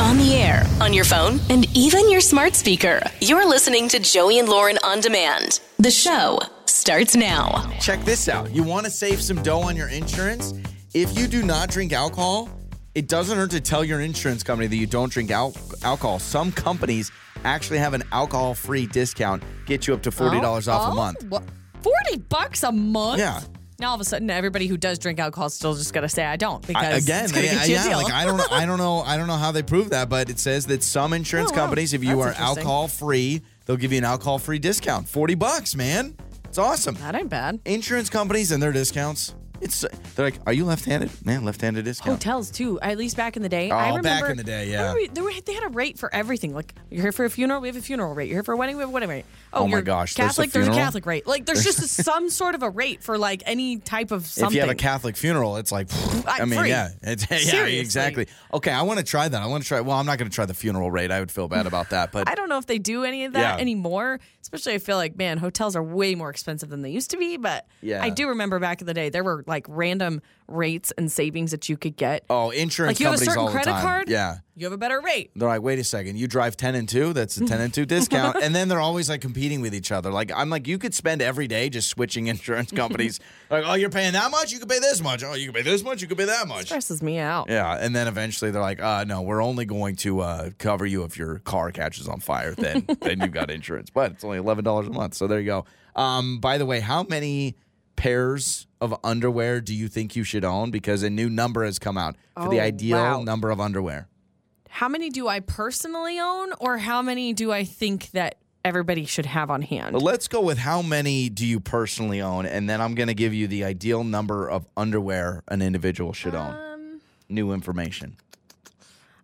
On the air, on your phone, and even your smart speaker. You're listening to Joey and Lauren on demand. The show starts now. Check this out. You want to save some dough on your insurance? If you do not drink alcohol, it doesn't hurt to tell your insurance company that you don't drink al- alcohol. Some companies actually have an alcohol free discount, get you up to $40 off a Oh, month. Oh, what? Forty bucks a month. Yeah. Now all of a sudden, everybody who does drink alcohol is still just gonna say I don't because I- again, it's gonna yeah, get you a yeah, deal. like I don't know, I don't know, I don't know how they prove that, but it says that some insurance Oh, wow. companies, if you That's are interesting. alcohol free, they'll give you an alcohol free discount. 40 bucks, man. It's awesome. that ain't bad. Insurance companies and their discounts. It's uh, they're like, are you left-handed? Man, left-handed discount. Hotels too. At least back in the day, I Oh, remember. back in the day, yeah. I remember There were, they had a rate for everything. Like you're here for a funeral, we have a funeral rate. You're here for a wedding, we have a wedding rate. Oh, oh my you're gosh, there's a Catholic, there's a? Catholic rate. Like there's just a, some sort of a rate for like any type of something. If you have a Catholic funeral, it's like, I mean, free. yeah, it's, yeah, Seriously. exactly. Okay, I want to try that. I want to try. Well, I'm not going to try the funeral rate. I would feel bad about that, but I don't know if they do any of that Yeah. anymore. Especially, I feel like, man, hotels are way more expensive than they used to be. But Yeah. I do remember back in the day, there were like random rates and savings that you could get. oh, insurance like you have a certain credit card, Yeah, you have a better rate. they're like, wait a second, you drive ten and two. That's a ten and two discount, and then they're always like competing with each other. Like I'm like, you could spend every day just switching insurance companies. like, oh, you're paying that much, you could pay this much. Oh, you can pay this much, you could pay that much. It Stresses me out. Yeah, and then eventually they're like, uh, no, we're only going to uh, cover you if your car catches on fire. Then then you've got insurance, but it's only eleven dollars a month. So there you go. Um, by the way, how many pairs of underwear do you think you should own? Because a new number has come out for the Oh, ideal wow. number of underwear. How many do I personally own, or how many do I think that everybody should have on hand? But let's go with how many do you personally own, and then I'm going to give you the ideal number of underwear an individual should own. Um, New information.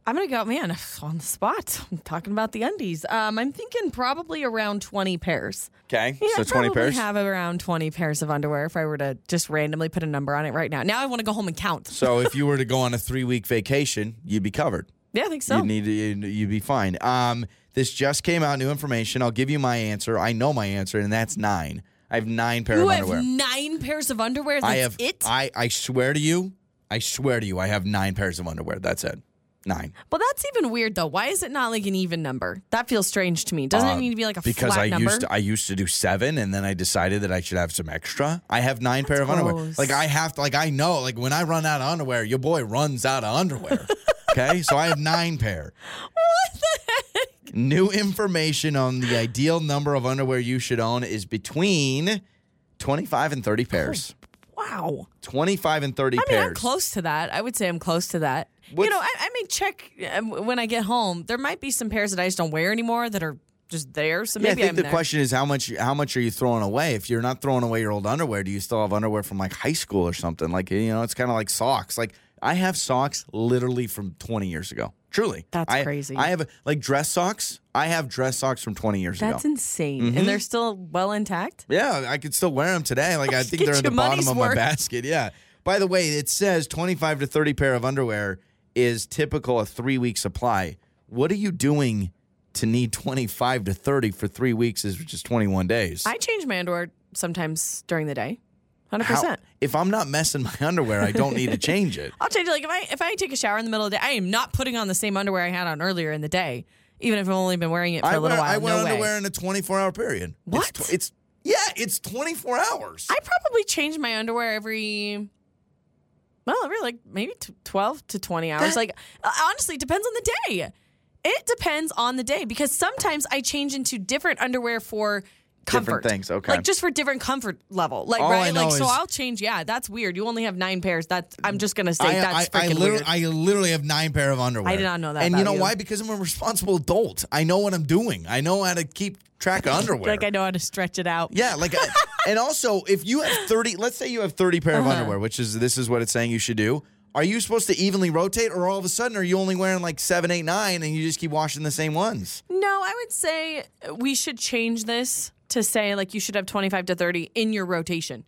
I'm gonna go, man, on the spot. I'm talking about the undies. Um, I'm thinking probably around 20 pairs. Okay, Yeah, so I'd 20 probably pairs. have around 20 pairs of underwear if I were to just randomly put a number on it right now. Now I want to go home and count. so if you were to go on a three week vacation, you'd be covered. Yeah, I think so. You need to, you'd you'd be fine. Um, this just came out, new information. I'll give you my answer. I know my answer, and that's nine. I have nine pair you of have underwear. nine pairs of underwear. That's I have it. I I swear to you, I swear to you, I have nine pairs of underwear. That's it. Nine. well, that's even weird though. Why is it not like an even number? That feels strange to me. Doesn't Uh, it need to be like a because flat I number? used to, I used to do seven, and then I decided that I should have some extra. I have nine pair of underwear. Like I have to, like I know, like when I run out of underwear, your boy runs out of underwear. okay, so I have nine pair. what the heck? New information on the ideal number of underwear you should own is between 25 and 30 pairs. Wow. 25 and 30 I mean, pairs. I'm close to that. I would say I'm close to that. What's- you know, I, I may check um, when I get home. There might be some pairs that I just don't wear anymore that are just there. So Yeah, I maybe think I'm the there. question is how much how much are you throwing away? If you're not throwing away your old underwear, do you still have underwear from like high school or something? Like you know, it's kind of like socks. Like I have socks literally from 20 years ago. Truly, That's I- crazy. I have like dress socks. I have dress socks from 20 years That's ago. That's insane. Mm-hmm. And they're still well intact. Yeah, I could still wear them today. Like I think they're in the bottom of my basket. Yeah. By the way, it says 25 to 30 pair of underwear is typical a 3-week supply. What are you doing to need 25 to 30 for 3 weeks is just 21 days? I change my underwear sometimes during the day. 100%. If I'm not messing my underwear, I don't need to change it. I'll change it. Like if I if I take a shower in the middle of the day, I am not putting on the same underwear I had on earlier in the day, even if I've only been wearing it for I a little wear, while. I wear no way. underwear in a 24 hour period. What? It's, it's yeah, it's 24 hours. I probably change my underwear every. Well, really, like maybe t- twelve to twenty hours. That- like uh, honestly, it depends on the day. It depends on the day because sometimes I change into different underwear for comfort. things, okay. Like just for different comfort level. Like All I right, know like so is- I'll change. Yeah, that's weird. You only have nine pairs. That's I'm just gonna say I, that's I, I, literally, weird. I literally have nine pair of underwear. I did not know that And you know you. why? Because I'm a responsible adult. I know what I'm doing. I know how to keep track of underwear. like I know how to stretch it out. yeah, like, I- and also if you have 30, let's say you have 30 pair Uh-huh. of underwear, which is this is what it's saying you should do. Are you supposed to evenly rotate, or all of a sudden are you only wearing like seven, eight, nine, and you just keep washing the same ones? No, I would say we should change this to say like you should have 25 to 30 in your rotation.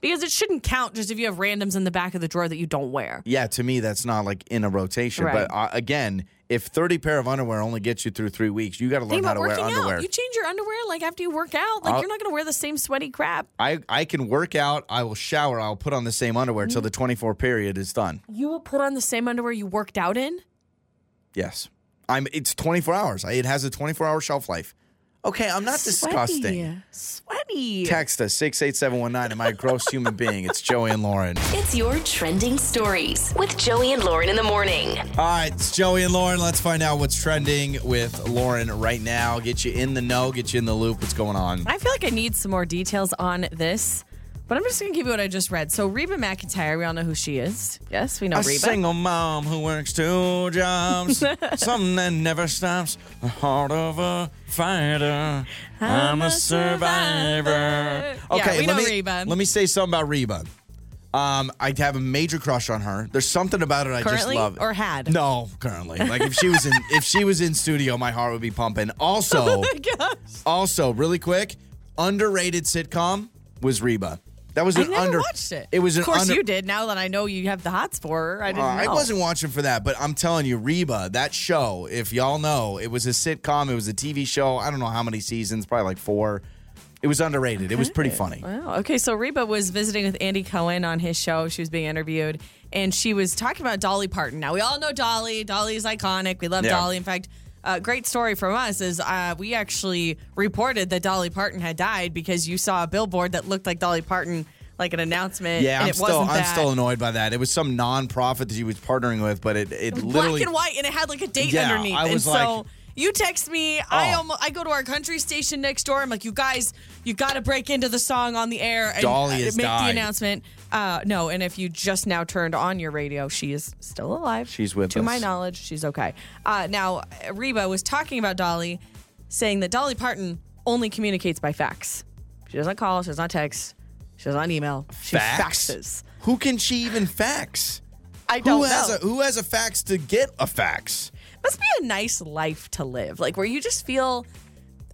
Because it shouldn't count just if you have randoms in the back of the drawer that you don't wear. Yeah, to me that's not like in a rotation. Right. But uh, again, if 30 pair of underwear only gets you through three weeks, you got to learn Think how to wear underwear. out. You change your underwear like after you work out. Like I'll- you're not going to wear the same sweaty crap. I, I can work out, I will shower, I'll put on the same underwear till the 24 period is done. You will put on the same underwear you worked out in. Yes. I'm it's 24 hours. It has a 24 hour shelf life. Okay, I'm not disgusting. Sweaty. Text us 68719. Am I a gross human being? It's Joey and Lauren. It's your trending stories with Joey and Lauren in the morning. All right, it's Joey and Lauren. Let's find out what's trending with Lauren right now. Get you in the know, get you in the loop. What's going on? I feel like I need some more details on this, but I'm just going to give you what I just read. So, Reba McEntire, we all know who she is. Yes, we know Reba. A Reba. single mom who works two jobs, something that never stops. The heart of a fighter. I'm a survivor. Yeah, Okay, we let know me Reba. let me say something about Reba. Um, I have a major crush on her. There's something about it I just Currently love. or had? No, currently. Like if she was in if she was in studio, my heart would be pumping. Also, Oh my gosh. also, really quick, underrated sitcom was Reba. That was I an never under. watched it. It was an Of course under- you did. Now that I know you have the hots for her, I didn't Uh, I wasn't watching for that, but I'm telling you, Reba, that show, if y'all know, it was a sitcom, it was a TV show. I don't know how many seasons, probably like four. It was underrated. It was pretty funny. Wow. Okay, so Reba was visiting with Andy Cohen on his show. She was being interviewed, and she was talking about Dolly Parton. Now we all know Dolly. Dolly is iconic. We love Yeah. Dolly. In fact, a great story from us is uh, we actually reported that Dolly Parton had died because you saw a billboard that looked like Dolly Parton, like an announcement. Yeah, and I'm it still wasn't I'm still annoyed by that. It was some non-profit that she was partnering with, but it it black literally and white, and it had like a date Yeah, underneath. I was and like- so you text me. I Oh. almost I go to our country station next door. I'm like, you guys, you got to break into the song on the air and Dolly uh, make died. the announcement. Uh, no, and if you just now turned on your radio, she is still alive. She's with to us. my knowledge, she's okay. Uh, now Reba was talking about Dolly, saying that Dolly Parton only communicates by fax. She doesn't call. She does not text. She does not email. She fax. faxes. Who can she even fax? I don't Who has know. a who has a fax to get a fax? must be a nice life to live like where you just feel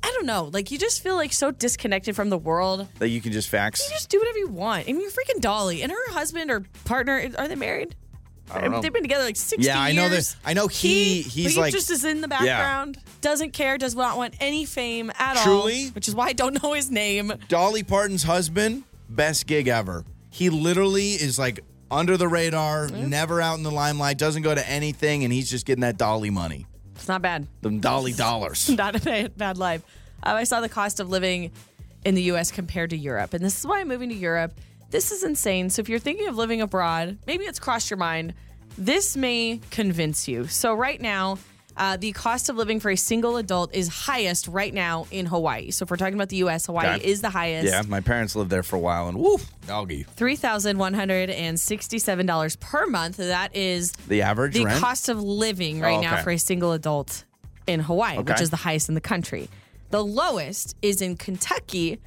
i don't know like you just feel like so disconnected from the world That you can just fax? you just do whatever you want I mean, you're freaking dolly and her husband or partner are they married I don't know. they've been together like 60 Yeah, I know years. that- I know he- but he's he like- just is in the background doesn't care does not want any fame at Truly? all which is why i don't know his name Dolly Parton's husband, best gig ever. He literally is like under the radar, never out in the limelight, doesn't go to anything, and he's just getting that Dolly money, it's not bad the Dolly dollars. not a bad, life. Uh, I saw the cost of living in the U.S. compared to Europe, and this is why I'm moving to Europe. This is insane. So if you're thinking of living abroad, maybe it's crossed your mind. This may convince you. So right now, uh, the cost of living for a single adult is highest right now in Hawaii. So if we're talking about the U.S., Hawaii Okay. is the highest. Yeah, my parents lived there for a while, and woof, doggy. Three thousand one hundred and sixty-seven dollars per month. That is The average the rent? cost of living right Oh, now for a single adult in Hawaii, which is the highest in the country. The lowest is in Kentucky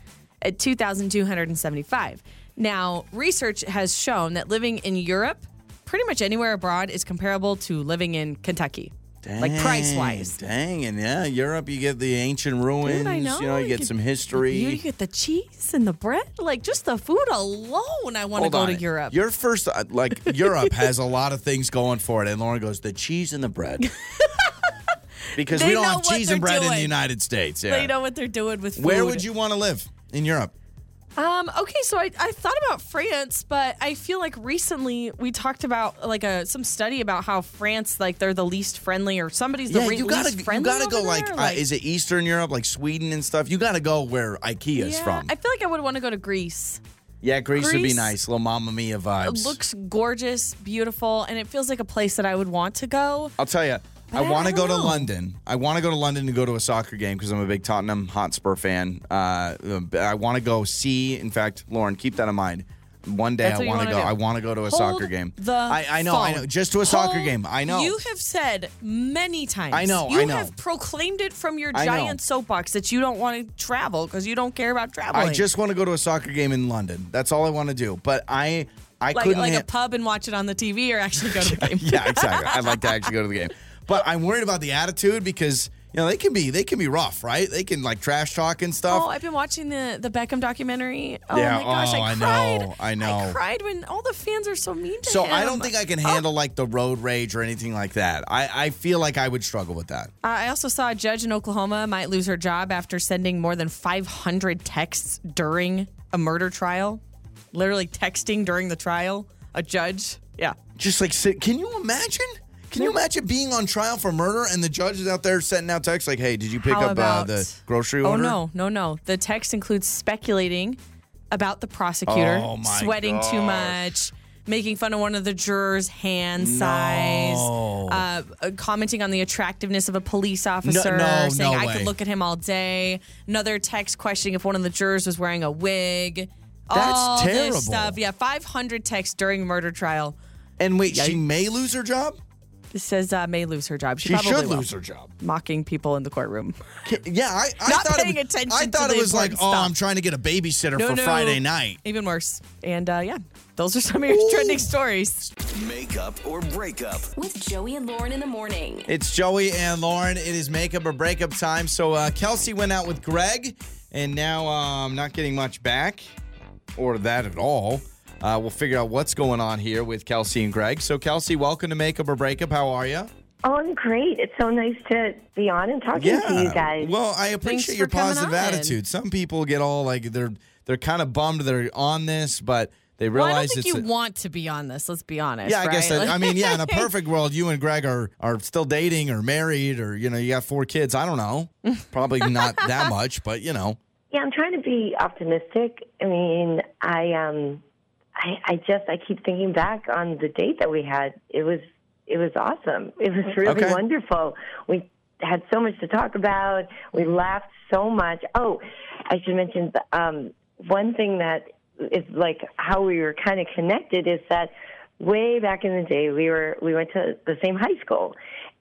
at 2,275. Now, research has shown that living in Europe, pretty much anywhere abroad, is comparable to living in Kentucky. Like price wise. Dang, and yeah, Europe, you get the ancient ruins. Dude, I know. You know, you get some history. You, you get the cheese and the bread. Like just the food alone, I want to go to Europe. Your first, uh, like, Europe has a lot of things going for it. And Lauren goes, the cheese and the bread. because They we don't have cheese and bread in the. United States. Yeah. They know what they're doing with food. Where would you want to live in Europe? Um, okay, so I, I thought about France, but I feel like recently we talked about like a some study about how France like they're the least friendly or somebody's the yeah, re- you gotta least friendly. you gotta go like, there? uh, is it Eastern Europe, like Sweden and stuff? You gotta go where IKEA's yeah, from. I feel like I would want to go to Greece. yeah, Greece, would be nice. Little Mamma Mia vibes. It looks gorgeous, beautiful, and it feels like a place that I would want to go. I'll tell you, I I want to go don't to. London. I want to go to London to go to a soccer game because I'm a big Tottenham Hotspur fan. Uh, I want to go see. In fact, Lauren, keep that in mind. One day That's I want to go. do. I want to go to a Hold soccer game. The I, I know, I know. Just to a soccer game. I know. You have said many times. I know, You I know. have proclaimed it from your giant soapbox that you don't want to travel because you don't care about traveling. I just want to go to a soccer game in London. That's all I want to do. But I, I like couldn't. like ha- a pub and watch it on the TV or actually go to the game. yeah, exactly. I'd like to actually go to the game, but I'm worried about the attitude because you know they can be they can be rough, right? They can like trash talk and stuff. Oh, I've been watching the the Beckham documentary. Oh Yeah, my gosh, oh, I I cried. know, I know. I cried when all the fans are so mean to So him. I don't think I can handle like the road rage or anything like that. I, I feel like I would struggle with that. I also saw a judge in Oklahoma might lose her job after sending more than 500 texts during a murder trial. Literally texting during the trial. A judge. Yeah. Just like sit. Can you imagine? Can you imagine being on trial for murder and the judge is out there sending out texts like, "Hey, did you pick How up uh, about- the grocery order?" Oh order?" no, no, no. The text includes speculating about the prosecutor, Oh, my sweating too gosh. much, making fun of one of the jurors' hand size, uh, uh, commenting on the attractiveness of a police officer, no, saying no I way. could look at him all day. Another text questioning if one of the jurors was wearing a wig. That's all terrible. This stuff. Yeah, 500 texts during murder trial. And wait, she may lose her job. This says uh, may lose her job. She, She probably should will. lose her job. Mocking people in the courtroom. Yeah, I, I Not thought paying it was, attention I to thought the it was like, important oh, stuff. I'm trying to get a babysitter No, for no. Friday night. Even worse. And uh, yeah, those are some of your trending stories. Makeup or breakup. With Joey and Lauren in the morning. It's Joey and Lauren. It is makeup or breakup time. So uh, Kelsey went out with Greg, and now um, not getting much back, or that at all. Uh, we'll figure out what's going on here with Kelsey and Greg. So Kelsey, welcome to Makeup or Breakup. How are you? Oh, I'm great. It's so nice to be on and talking to you guys. Well, I appreciate your positive attitude. Some people get all like they're they're kind of bummed they're on this, but they Well, realize I don't think it's you a- want to be on this. Let's be honest. Yeah, I guess right? that, I mean, yeah, in a perfect world, you and Greg are are still dating or married or you know, you got four kids. I don't know. Probably not that much, but you know. yeah, I'm trying to be optimistic. I mean, I um, I, I just I keep thinking back on the date that we had. It was it was awesome. It was really Okay. wonderful. We had so much to talk about. We laughed so much. Oh, I should mention um, one thing that is like how we were kind of connected is that way back in the day we were we went to the same high school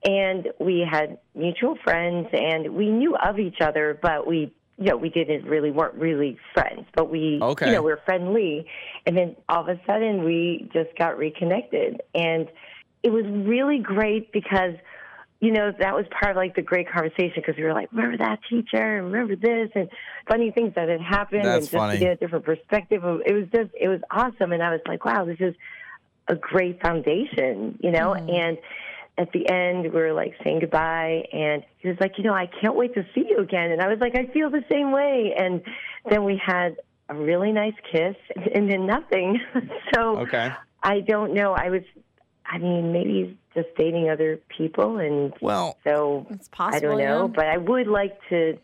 and we had mutual friends and we knew of each other but we you know we didn't really weren't really friends but we Okay. you know we were friendly. And then all of a sudden we just got reconnected. And it was really great because you know that was part of like the great conversation because we were like remember that teacher? And remember this? And funny things that had happened That's and just funny. to get a different perspective of it was just it was awesome. And i was like wow this is a great foundation you know? Mm-hmm. And at the end we were like saying goodbye and he was like you know i can't wait to see you again and i was like i feel the same way and then we had a really nice kiss and then nothing so Okay. i don't know i was i mean maybe he's just dating other people and Well, so It's possible. I don't know, yeah. but I would like to.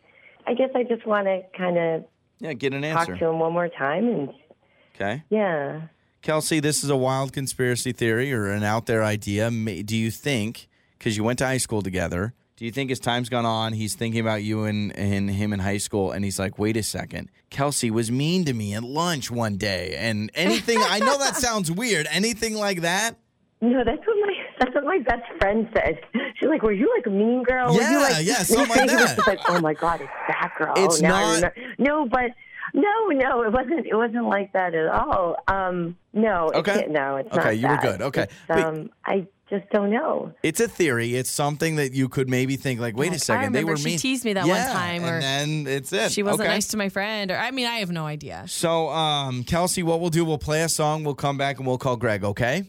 I guess I just want to kind of yeah, get an answer. talk to him one more time, and Okay. yeah. Kelsey, this is a wild conspiracy theory or an out there idea. Do you think, because you went to high school together, do you think as time's gone on, he's thinking about you and, and him in high school, and he's like, wait a second, Kelsey was mean to me at lunch one day, and anything, I know that sounds weird, anything like that? No, that's what my that's what my best friend said. She's like, "Were you like a mean girl? Were Yeah, you like, yeah, something like that. She's like, "Oh my god, it's that girl." It's now not- No, but no, no, it wasn't. It wasn't like that at all. Um, no. Okay. can't- no, it's Okay, not. you were good. Okay. Um, I just don't know. It's a theory. It's something that you could maybe think, like, wait Like, I a second, they remember were she mean. teased me that one time, or and then it's it. She wasn't Okay. nice to my friend, or I mean, I have no idea. So, um, Kelsey, what we'll do, we'll play a song, we'll come back, and we'll call Greg, okay?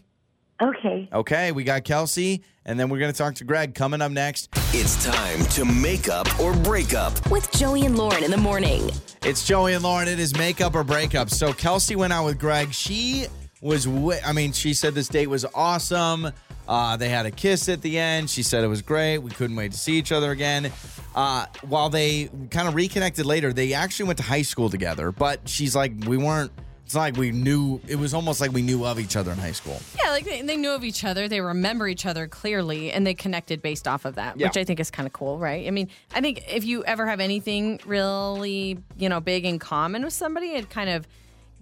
Okay. Okay, we got Kelsey, and then we're going to talk to Greg coming up next. It's time to make up or break up. With Joey and Lauren in the morning. It's Joey and Lauren. It is make up or break up. So, Kelsey went out with Greg. She was, wi- I mean, she said this date was awesome. Uh, they had a kiss at the end. She said it was great. We couldn't wait to see each other again. Uh, while they kind of reconnected later, they actually went to high school together. But she's like, we weren't. It's not like we knew. It was almost like we knew of each other in high school. Yeah, like they, they knew of each other, they remember each other clearly, and they connected based off of that, Yeah. which I think is kind of cool, right? I mean, I think if you ever have anything really, you know, big in common with somebody, it kind of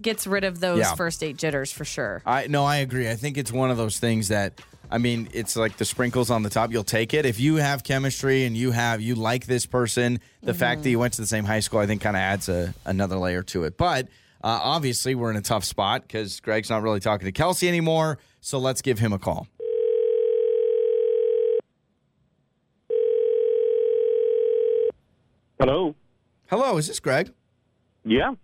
gets rid of those Yeah. first date jitters for sure. I no, I agree. I think it's one of those things that I mean, it's like the sprinkles on the top. You'll take it if you have chemistry and you have you like this person. The fact that mm-hmm. you went to the same high school, I think, kind of adds a another layer to it. But uh, obviously, we're in a tough spot because Greg's not really talking to Kelsey anymore. So let's give him a call. Hello. Hello, is this Greg? Yeah.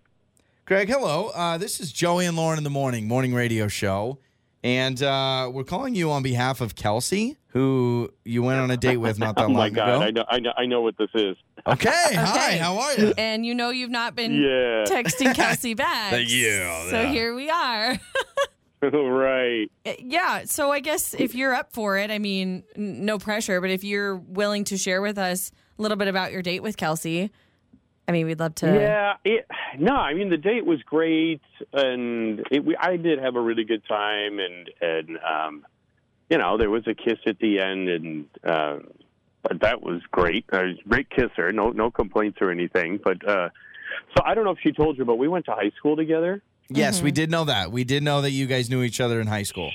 Greg, hello. Uh, this is Joey and Lauren in the morning morning radio show, and uh, we're calling you on behalf of Kelsey, who you went on a date with not that Oh long my God. ago. I know. I know. I know what this is. Okay. Hi. How are you? And you know you've not been Yeah. texting Kelsey back. Yeah, So yeah. here we are. right. Uh, Yeah, so I guess if you're up for it, I mean, n- no pressure, but if you're willing to share with us a little bit about your date with Kelsey, I mean, we'd love to. Yeah, it, no, I mean the date was great, and it, we, I did have a really good time, and and um, you know there was a kiss at the end, and uh, but that was great. Uh, great kisser, no no complaints or anything. But uh, so I don't know if she told you, but we went to high school together. Yes, we did know that. We did know that you guys knew each other in high school.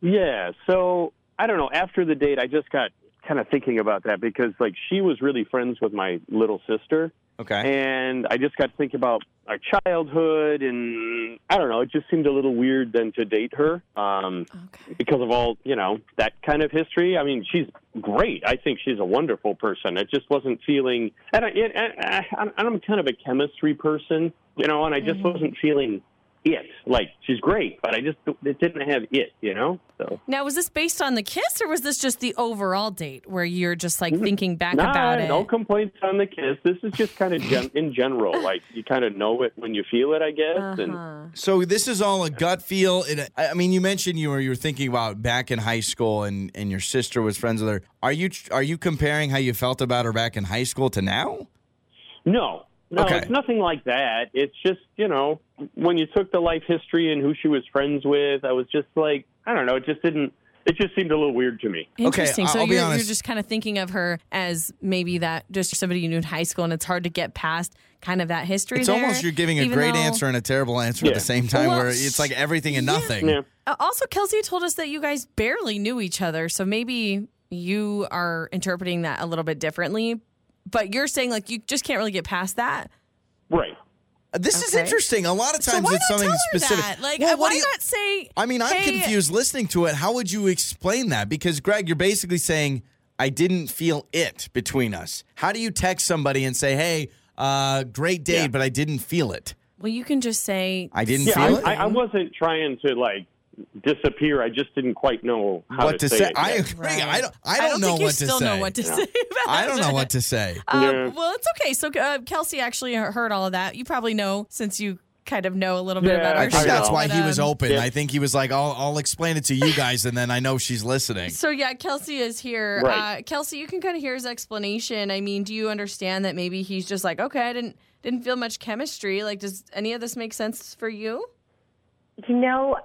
Yeah, so I don't know. After the date, I just got kind of thinking about that because like she was really friends with my little sister. Okay. and I just got to think about our childhood, and I don't know. It just seemed a little weird then to date her um, Okay. because of all you know that kind of history. I mean, she's great. I think she's a wonderful person. It just wasn't feeling, and, I, and, and I'm kind of a chemistry person, you know, and I just wasn't feeling it. Like she's great, but I just it didn't have it, you know. So Now, was this based on the kiss or was this just the overall date where you're just like thinking back Mm-hmm. Nah, about it? no complaints on the kiss. This is just kind of gen- in general. Like you kind of know it when you feel it, I guess. Uh-huh. So this is all a gut feel. It, I I mean, you mentioned you were you were thinking about back in high school, and, and your sister was friends with her. Are you are you comparing how you felt about her back in high school to now? no, no, Okay. it's nothing like that. It's just you know when you took the life history and who she was friends with, I was just like I don't know. It just didn't. It just seemed a little weird to me. Interesting. I'll- so I'll you're, you're just kind of thinking of her as maybe that just somebody you knew in high school, and it's hard to get past kind of that history. It's there, almost you're giving a great though- answer and a terrible answer at the same time, Well, where it's like everything and nothing. Yeah. Uh, also, Kelsey told us that you guys barely knew each other, so maybe you are interpreting that a little bit differently. But you're saying like you just can't really get past that. Right. This is interesting. A lot of So times why it's not something tell her specific. that? Like, Well, uh, what why do you- not say? I mean, I'm hey, confused listening to it. How would you explain that? Because Greg, you're basically saying I didn't feel it between us. How do you text somebody and say, "Hey, uh, great date, Yeah. but I didn't feel it"? Well, you can just say I didn't Yeah, feel I, it. I, I wasn't trying to like disappear. I just didn't quite know how what to say? it I agree. Right. I don't. I don't, know think you what to still say. know what to say. About I don't know what to say. Um, Yeah. Well, it's okay. So uh, Kelsey actually heard all of that. You probably know since you kind of know a little bit Yeah, about I our I think show. that's why but, he was um, open. Yeah. I think he was like, "I'll, I'll explain it to you guys, and then I know she's listening." So yeah, Kelsey is here. Right. Uh, Kelsey, you can kind of hear his explanation. I mean, do you understand that maybe he's just like, okay, I didn't didn't feel much chemistry. Like, does any of this make sense for you? You know,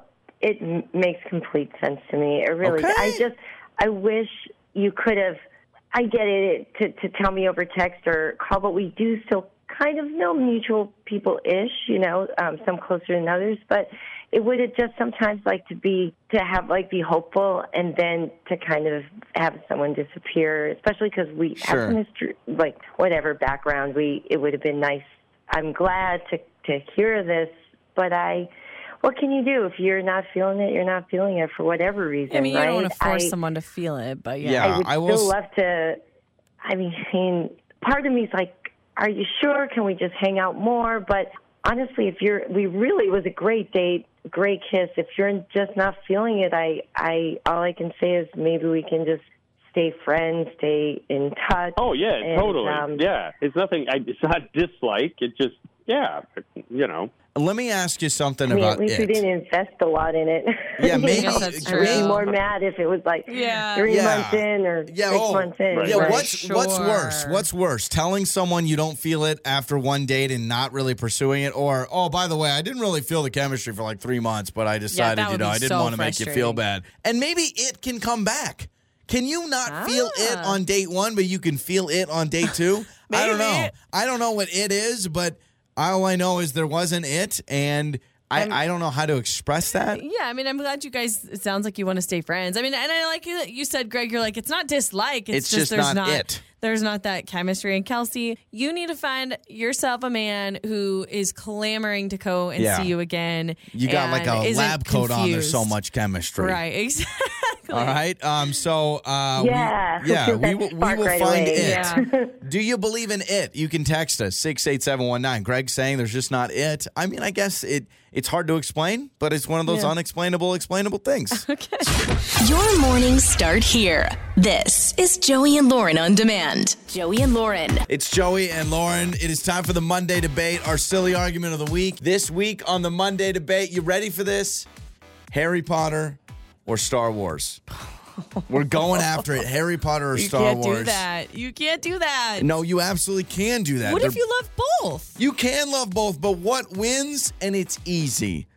it m- makes complete sense to me. It really. Okay. I just, I wish you could have. I get it to to tell me over text or call, but we do still kind of know mutual people ish. You know, um, some closer than others, but it would have just sometimes like to be to have like be hopeful and then to kind of have someone disappear, especially because we Sure. have some history, like whatever background. We it would have been nice. I'm glad to to hear this, but I. What can you do if you're not feeling it? You're not feeling it for whatever reason, I mean, you right? don't want to force I, someone to feel it, but yeah. Yeah. I would I will still s- love to. I mean, part of me is like, "Are you sure? Can we just hang out more?" But honestly, if you're, we really it was a great date, great kiss. If you're just not feeling it, I, I, all I can say is maybe we can just stay friends, stay in touch. Oh yeah, and, totally. um, yeah, it's nothing. I, it's not dislike. It just yeah, you know. Let me ask you something I mean, about at least it. we didn't invest a lot in it. Yeah, maybe- know? that's I would be more mad if it was like Yeah. three Yeah. months in or Yeah, six oh, months in. Right. Yeah, Right. what's what's worse? What's worse? Telling someone you don't feel it after one date and not really pursuing it, or oh, by the way, I didn't really feel the chemistry for like three months, but I decided, that you know, I didn't so want to make you feel bad, and maybe it can come back. Can you not feel it Ah. on date one, but you can feel it on date two? I don't know. Maybe. I don't know what it is, but all I know is there wasn't it, and I, I don't know how to express that. Yeah, I mean, I'm glad you guys. It sounds like you want to stay friends. I mean, and I like that you said, Greg. You're like, it's not dislike. It's, It's just, just there's not not, it. There's not that chemistry. And Kelsey, you need to find yourself a man who is clamoring to go and Yeah. see you again. You got like and a isn't lab coat on. There's so confused. much chemistry. Right. Exactly. All right. Um. So. Uh, Yeah. We, yeah. We will. We will right find away. it. Yeah. Do you believe in it? You can text us six eight seven one nine. Greg's saying there's just not it. I mean, I guess it. It's hard to explain, but it's one of those Yeah. unexplainable, explainable things. Your mornings start here. This is Joey and Lauren on demand. Joey and Lauren. It's Joey and Lauren. It is time for the Monday debate, our silly argument of the week. This week on the Monday debate, you ready for this? Harry Potter or Star Wars? We're going after it. Harry Potter or Star Wars? You Star can't Wars? do that. You can't do that. No, you absolutely can do that. What if They're- you love both? You can love both, but what wins? And it's easy.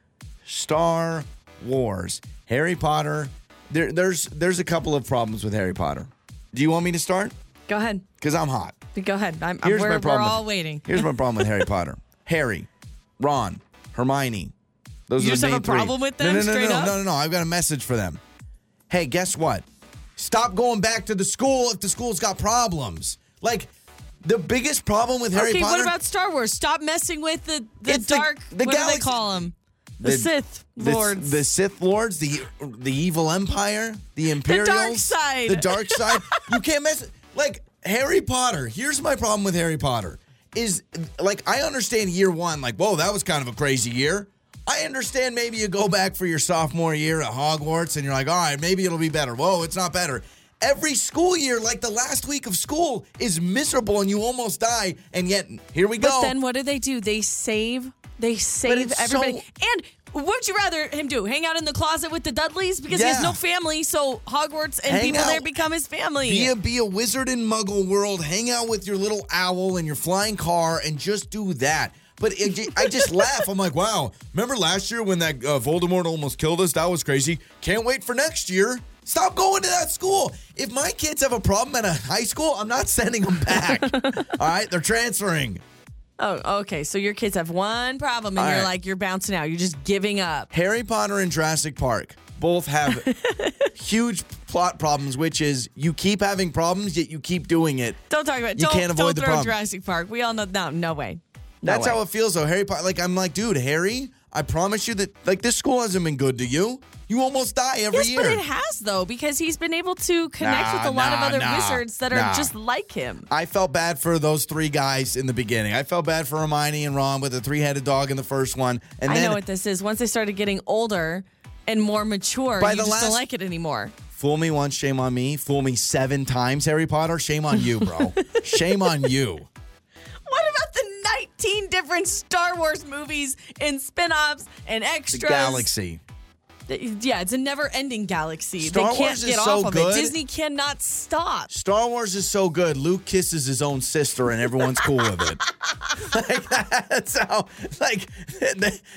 Star Wars, Harry Potter. There, there's there's a couple of problems with Harry Potter. Do you want me to start? Go ahead. Because I'm hot. Go ahead. I'm, I'm Here's we're, my we're all with, waiting. Here's my problem with Harry Potter. Harry, Ron, Hermione. Those You are just the have a problem with them No, no, no, straight no, up? no, no, no. I've got a message for them. Hey, guess what? Stop going back to the school if the school's got problems. Like the biggest problem with Harry okay, Potter. Okay, what about Star Wars? Stop messing with the, the It's the- dark. the what do they call them? The, The- Sith lords. the Sith lords, the the evil empire, the Imperials, The dark side. the dark side. you can't mess like Harry Potter. Here's my problem with Harry Potter is like I understand year one, like whoa, that was kind of a crazy year. I understand maybe you go back for your sophomore year at Hogwarts and you're like, all right, maybe it'll be better. Whoa, it's not better. Every school year, like the last week of school, is miserable and you almost die. And yet, here we go. But then what do they do? They save. They save everybody. so- And what would you rather him do? Hang out in the closet with the Dudleys because he has no family. So Hogwarts and Hang people out. there become his family. Be a be a wizard in Muggle world. Hang out with your little owl and your flying car, and just do that. But it, I just laugh. I'm like, wow. Remember last year when that uh, Voldemort almost killed us? That was crazy. Can't wait for next year. Stop going to that school. If my kids have a problem at a high school, I'm not sending them back. All right, they're transferring. oh, okay. So your kids have one problem, and All you're right. like you're bouncing out. You're just giving up. Harry Potter and Jurassic Park both have huge plot problems, which is you keep having problems, yet you keep doing it. Don't talk about. You don't, can't avoid don't the throw problem. Jurassic Park. We all know. No, no way. No That's way. how it feels though. Harry Potter, like I'm like, dude, Harry, I promise you that like this school hasn't been good to you. You almost die every Yes, year. but it has though because he's been able to connect Nah, with a lot nah, of other nah, wizards that are just like him. I felt bad for those three guys in the beginning. I felt bad for Hermione and Ron with the three-headed dog in the first one, and I then know what this is. Once they started getting older and more mature, By you the just last- don't like it anymore. fool me once, shame on me. Fool me seven times, Harry Potter. Shame on you, bro. shame on you. What about the 19 different Star Wars movies and spin-offs and The extras? galaxy. Yeah, it's a never-ending galaxy. Star they can't Wars is get so off of good. it. Disney cannot stop. Star Wars is so good. Luke kisses his own sister, and everyone's cool with it. like that's how. Like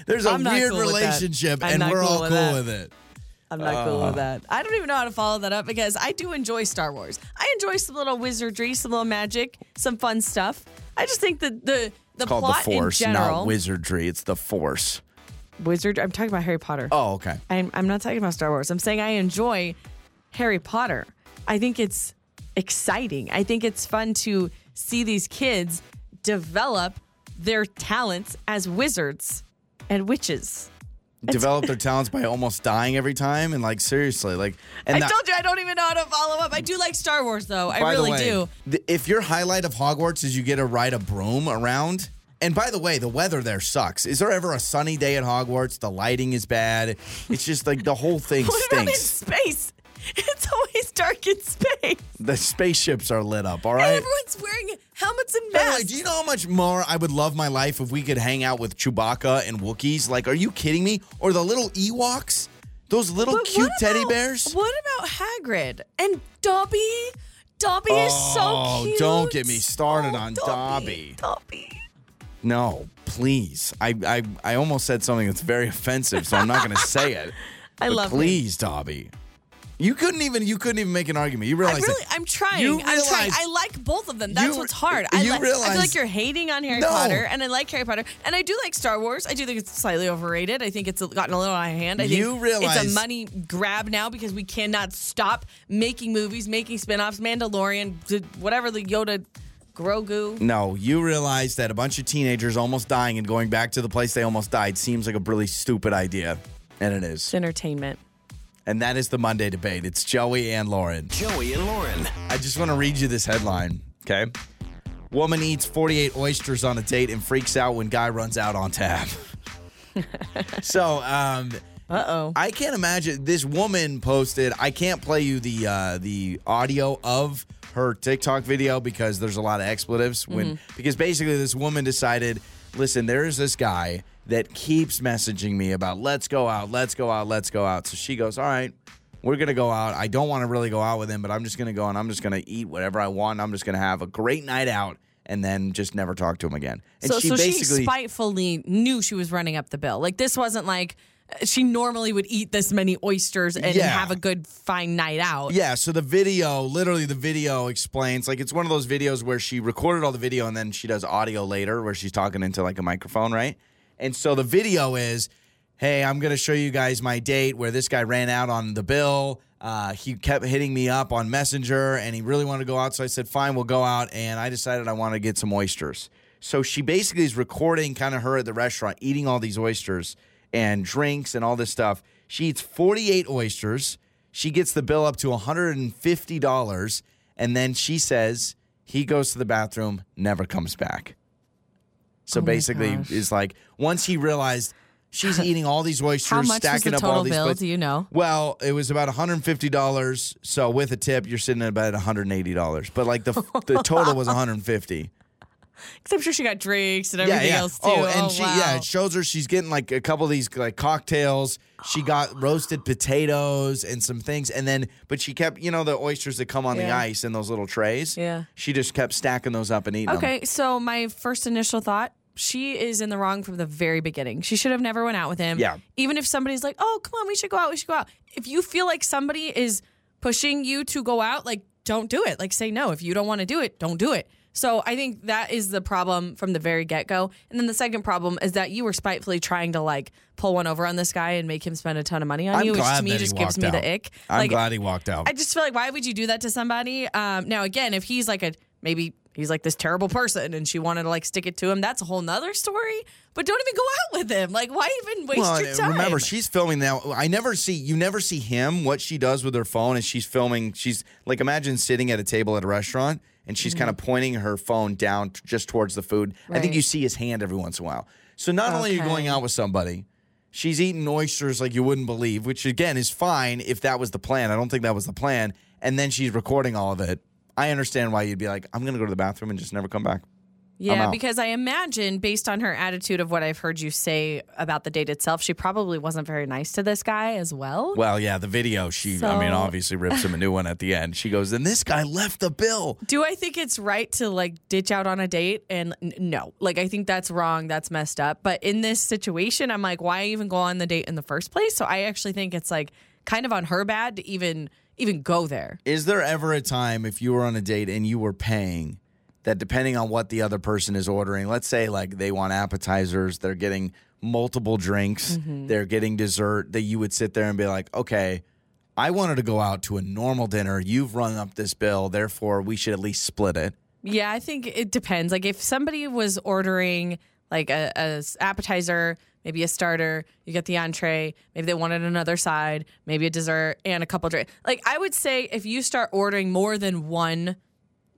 there's a weird cool relationship, and we're cool all cool that. with it. I'm not cool with uh. that. I don't even know how to follow that up because I do enjoy Star Wars. I enjoy some little wizardry, some little magic, some fun stuff. I just think that the the It's called plot the Force, in general, not wizardry. It's the Force. wizard. I'm talking about Harry Potter. Oh, okay. I'm, I'm not talking about Star Wars. I'm saying I enjoy Harry Potter. I think it's exciting. I think it's fun to see these kids develop their talents as wizards and witches. Develop their talents by almost dying every time, and like seriously, like. And I that- told you I don't even know how to follow up. I do like Star Wars though. I by the really way, do. th- if your highlight of Hogwarts is you get to ride a broom around. And by the way, the weather there sucks. Is there ever a sunny day at Hogwarts? The lighting is bad. It's just like the whole thing about in stinks. space? It's always dark in space. The spaceships are lit up, all right? And everyone's wearing helmets and By the way, masks. do you know how much more I would love my life if we could hang out with Chewbacca and Wookiees? Like, are you kidding me? Or the little Ewoks? Those little But cute what teddy bears? What about Hagrid and Dobby? Dobby is so oh, cute. Oh, don't get me started Oh, on Dobby. Dobby. No, please. I, I I almost said something that's very offensive, so I'm not going to say it. I love him. Please, Dobby. You couldn't even you couldn't even make an argument. You I realize really, that I'm trying. You I'm trying. I like both of them. That's You- what's hard. I, you like, I feel like you're hating on Harry No. Potter, and I like Harry Potter, and I do like Star Wars. I do think it's slightly overrated. I think it's gotten a little out of hand. I think You realize- it's a money grab now because we cannot stop making movies, making spin-offs, Mandalorian, whatever the Yoda, Grogu. No, you realize that a bunch of teenagers almost dying and going back to the place they almost died seems like a really stupid idea. And it is. It's entertainment. And that is the Monday debate. It's Joey and Lauren. Joey and Lauren. I just want to read you this headline, okay? Woman eats 48 oysters on a date and freaks out when guy runs out on tap. so, um, Uh oh. I can't imagine this woman posted. I can't play you the uh, the audio of her TikTok video because there's a lot of expletives. When because basically this woman decided listen, there is this guy that keeps messaging me about let's go out, let's go out, let's go out. So she goes, all right, we're gonna go out. I don't want to really go out with him, but I'm just gonna go and I'm just gonna eat whatever I want. I'm just gonna have a great night out and then just never talk to him again. And so she so she basically spitefully knew she was running up the bill. Like this wasn't like she normally would eat this many oysters and Yeah. have a good fine night out. Yeah, so the video, literally the video explains like it's one of those videos where she recorded all the video and then she does audio later where she's talking into like a microphone, right? And so the video is, hey, I'm going to show you guys my date where this guy ran out on the bill. Uh, he kept hitting me up on Messenger and he really wanted to go out. So I said, fine, we'll go out. And I decided I want to get some oysters. So she basically is recording kind of her at the restaurant eating all these oysters and drinks and all this stuff. She eats 48 oysters. She gets the bill up to $150. And then she says he goes to the bathroom, never comes back. So Oh basically, is like once he realized she's eating all these oysters, How much was stacking the up all total these bill? plates. Do you know? Well, it was about $150. So with a tip, you're sitting at about $180. But like the the total was 150. Because I'm sure she got drinks and everything else oh, too. Oh, and she yeah, it shows her she's getting like a couple of these like cocktails. She got roasted potatoes and some things, and then but she kept you know the oysters that come on the ice in those little trays. Yeah. she just kept stacking those up and eating them. Okay, so my first initial thought, she is in the wrong from the very beginning. She should have never went out with him. Yeah. Even if somebody's like, "Oh, come on, we should go out. We should go out." If you feel like somebody is pushing you to go out, like don't do it. Like say no. If you don't want to do it, don't do it. So I think that is the problem from the very get go. And then the second problem is that you were spitefully trying to like pull one over on this guy and make him spend a ton of money on I'm you, which to me just gives me out. the ick. I'm like, glad he walked out. I just feel like why would you do that to somebody? Um, now again, if he's like a maybe he's like this terrible person and she wanted to like stick it to him, that's a whole nother story. But don't even go out with him. Like why even waste well, your time? remember, she's filming now. I never see you never see him. What she does with her phone is she's filming. She's like imagine sitting at a table at a restaurant and she's kind of pointing her phone down t- just towards the food. I think Mm-hmm. You see his hand every once in a while. So not only are you going out with somebody, she's eating oysters like you wouldn't believe, which again is fine if that was the plan. I don't think that was the plan. And then she's recording all of it. I understand why you'd be like, I'm gonna go to the bathroom and just never come back. Yeah, because I imagine based on her attitude of what I've heard you say about the date itself, she probably wasn't very nice to this guy as well. Well, yeah, the video, she, I mean, obviously rips him a new one at the end. She goes, and this guy left the bill. Do I think it's right to like ditch out on a date? And no, like I think that's wrong. That's messed up. But in this situation, I'm like, why even go on the date in the first place? So I actually think it's like kind of on her bad to even even go there. Is there ever a time if you were on a date and you were paying that depending on what the other person is ordering, let's say like they want appetizers, they're getting multiple drinks, Mm-hmm. they're getting dessert, that you would sit there and be like, okay, I wanted to go out to a normal dinner. You've run up this bill, therefore we should at least split it. Yeah, I think it depends. Like if somebody was ordering like a, a appetizer, maybe a starter, you get the entree, maybe they wanted another side, maybe a dessert and a couple drinks. Like I would say if you start ordering more than one,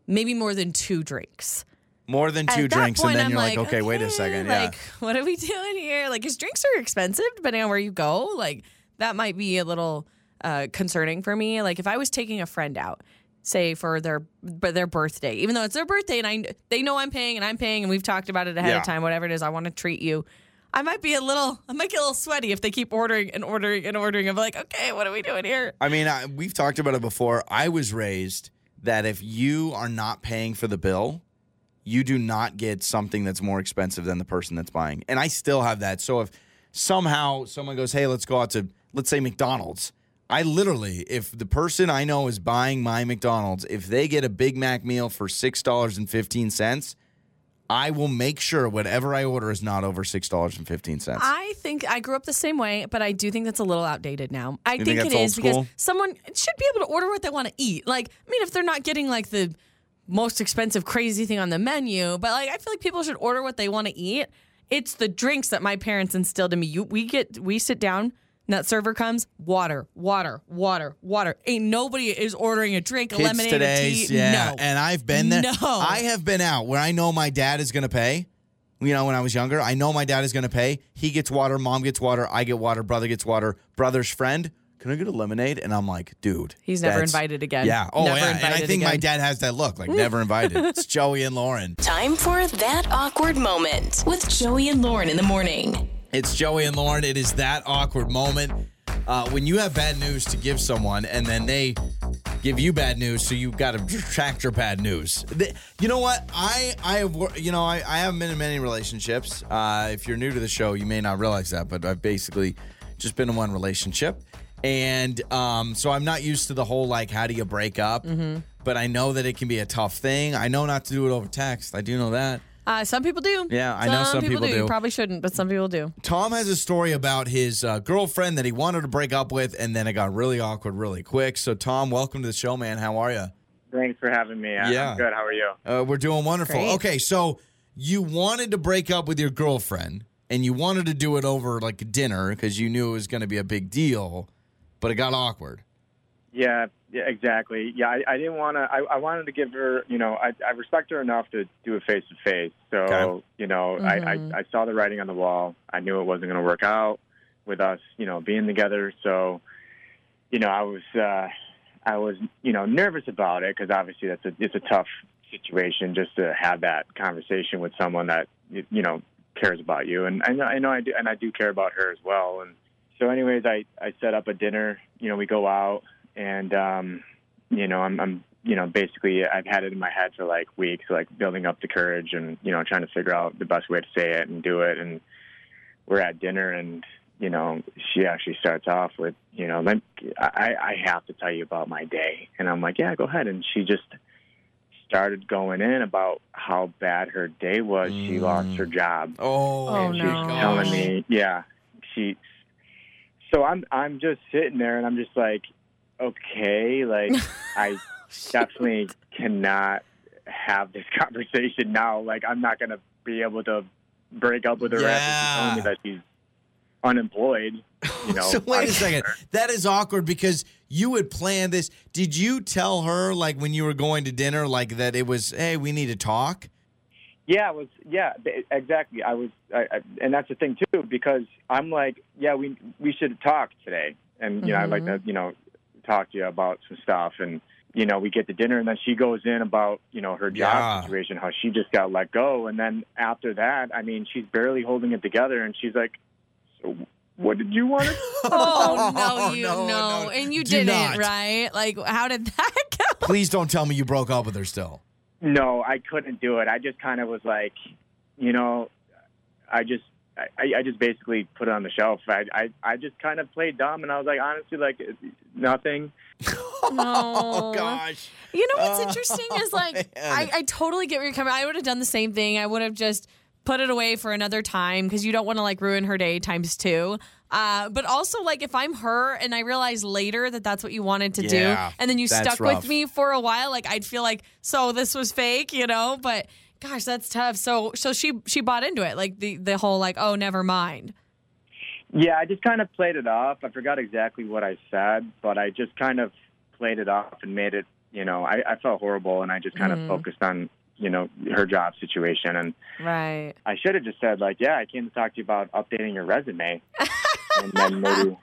maybe more than two drinks. More than two At that drinks, point, and then I'm you're like, okay, wait a second. Yeah. Like, what are we doing here? Like, his drinks are expensive depending on where you go. Like, that might be a little uh, concerning for me. Like, if I was taking a friend out, say for their but their birthday, even though it's their birthday and I they know I'm paying and I'm paying and we've talked about it ahead Yeah. of time, whatever it is, I want to treat you. I might be a little, I might get a little sweaty if they keep ordering and ordering and ordering. I'm like, okay, what are we doing here? I mean, I, we've talked about it before. I was raised that if you are not paying for the bill, you do not get something that's more expensive than the person that's buying. And I still have that. So if somehow someone goes, hey, let's go out to, let's say, McDonald's, I literally, if the person I know is buying my McDonald's, if they get a Big Mac meal for $6.15, I will make sure whatever I order is not over $6.15. I think I grew up the same way, but I do think that's a little outdated now. I think, think it that's because someone should be able to order what they want to eat. Like, I mean, if they're not getting like the most expensive, crazy thing on the menu, but like, I feel like people should order what they want to eat. It's the drinks that my parents instilled in me. You, we get, we sit down. And that server comes, water, water, water, water. Ain't nobody is ordering a drink, a Kids lemonade, a today's, tea. yeah. No. And I've been there. No. I have been out where I know my dad is going to pay. You know, when I was younger, I know my dad is going to pay. He gets water, mom gets water, I get water, brother gets water, brother's friend can I get a lemonade? And I'm like, dude, He's never that's- invited again. Yeah. Oh Never yeah. And I invited think my again. dad has that look, like never invited. It's Joey and Lauren. Time for that awkward moment with Joey and Lauren in the morning. It's Joey and Lauren. It is that awkward moment uh, when you have bad news to give someone, and then they give you bad news, so you've got to retract your bad news. The- you know what? I I have you know I, I haven't been in many relationships. Uh, if you're new to the show, you may not realize that, but I've basically just been in one relationship, and um, so I'm not used to the whole like how do you break up. But I know that it can be a tough thing. I know not to do it over text. I do know that. Uh, some people do. Yeah, I know some people do. do. Probably shouldn't, but some people do. Tom has a story about his uh, girlfriend that he wanted to break up with, and then it got really awkward really quick. So, Tom, welcome to the show, man. How are you? Thanks for having me. I'm Yeah. good. How are you? Uh, we're doing wonderful. Great. Okay, so you wanted to break up with your girlfriend, and you wanted to do it over like a dinner because you knew it was going to be a big deal, but it got awkward. Yeah, yeah exactly. Yeah, I, I didn't want to. I, I wanted to give her. You know, I, I respect her enough to do it face to face. So Okay. you know, I, I I saw the writing on the wall. I knew it wasn't going to work out with us. You know, being together. So, you know, I was uh, I was you know nervous about it because obviously that's a it's a tough situation just to have that conversation with someone that you, you know cares about you, and I know I know I do, and I do care about her as well. And so, anyways, I I set up a dinner. You know, we go out, and um, you know, I'm I'm you know basically I've had it in my head for like weeks, like building up the courage and you know trying to figure out the best way to say it and do it. And we're at dinner, and you know, she actually starts off with, you know, let, I I have to tell you about my day, and I'm like, yeah, go ahead. And she just started going in about how bad her day was. She lost her job Oh, Oh, she no. telling me, yeah, she. So I'm I'm just sitting there and I'm just like, okay, like I oh, definitely cannot have this conversation now. Like I'm not gonna be able to break up with her after she's telling me that she's unemployed. You know. so wait a second. That is awkward because you had planned this. Did you tell her like when you were going to dinner, like that it was, hey, we need to talk? Yeah, it was yeah, exactly. I was, I, I, and that's the thing too, because I'm like, yeah, we we should talk today, and you know, I'd like mm-hmm. to, you know, talk to you about some stuff, and you know, we get to dinner, and then she goes in about you know her job Yeah. situation, how she just got let go, and then after that, I mean, she's barely holding it together, and she's like, so what did you want? to Oh, oh no, you no, no, no. and you Do didn't, not. right? Like, how did that go? Please don't tell me you broke up with her still. No, I couldn't do it. I just kind of was like, you know, I just. I, I just basically put it on the shelf. I, I I just kind of played dumb, and I was like, honestly, like nothing. Oh gosh. You know what's Oh, interesting is like man. I, I totally get where you're coming. I would have done the same thing. I would have just put it away for another time because you don't want to like ruin her day times two. Uh, but also like if I'm her and I realize later that that's what you wanted to Yeah, do, and then you stuck rough. with me for a while, like I'd feel like so this was fake, you know. But gosh, that's tough. So so she she bought into it, like the the whole like oh never mind. Yeah, I just kind of played it off. I forgot exactly what I said, but I just kind of played it off and made it. You know, I, I felt horrible, and I just kind of mm. focused on you know her job situation, and Right. I should have just said like, yeah, I came to talk to you about updating your resume, and then maybe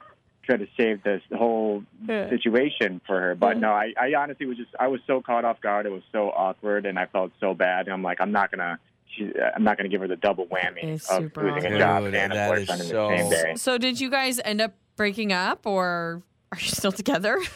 could have saved this whole Yeah. situation for her. But no, I, I honestly was just I was so caught off guard. It was so awkward, and I felt so bad. And I'm like, I'm not gonna. She, I'm not going to give her the double whammy It's of losing awkward. a job Dude, and a boyfriend in so- the same day. So did you guys end up breaking up or are you still together?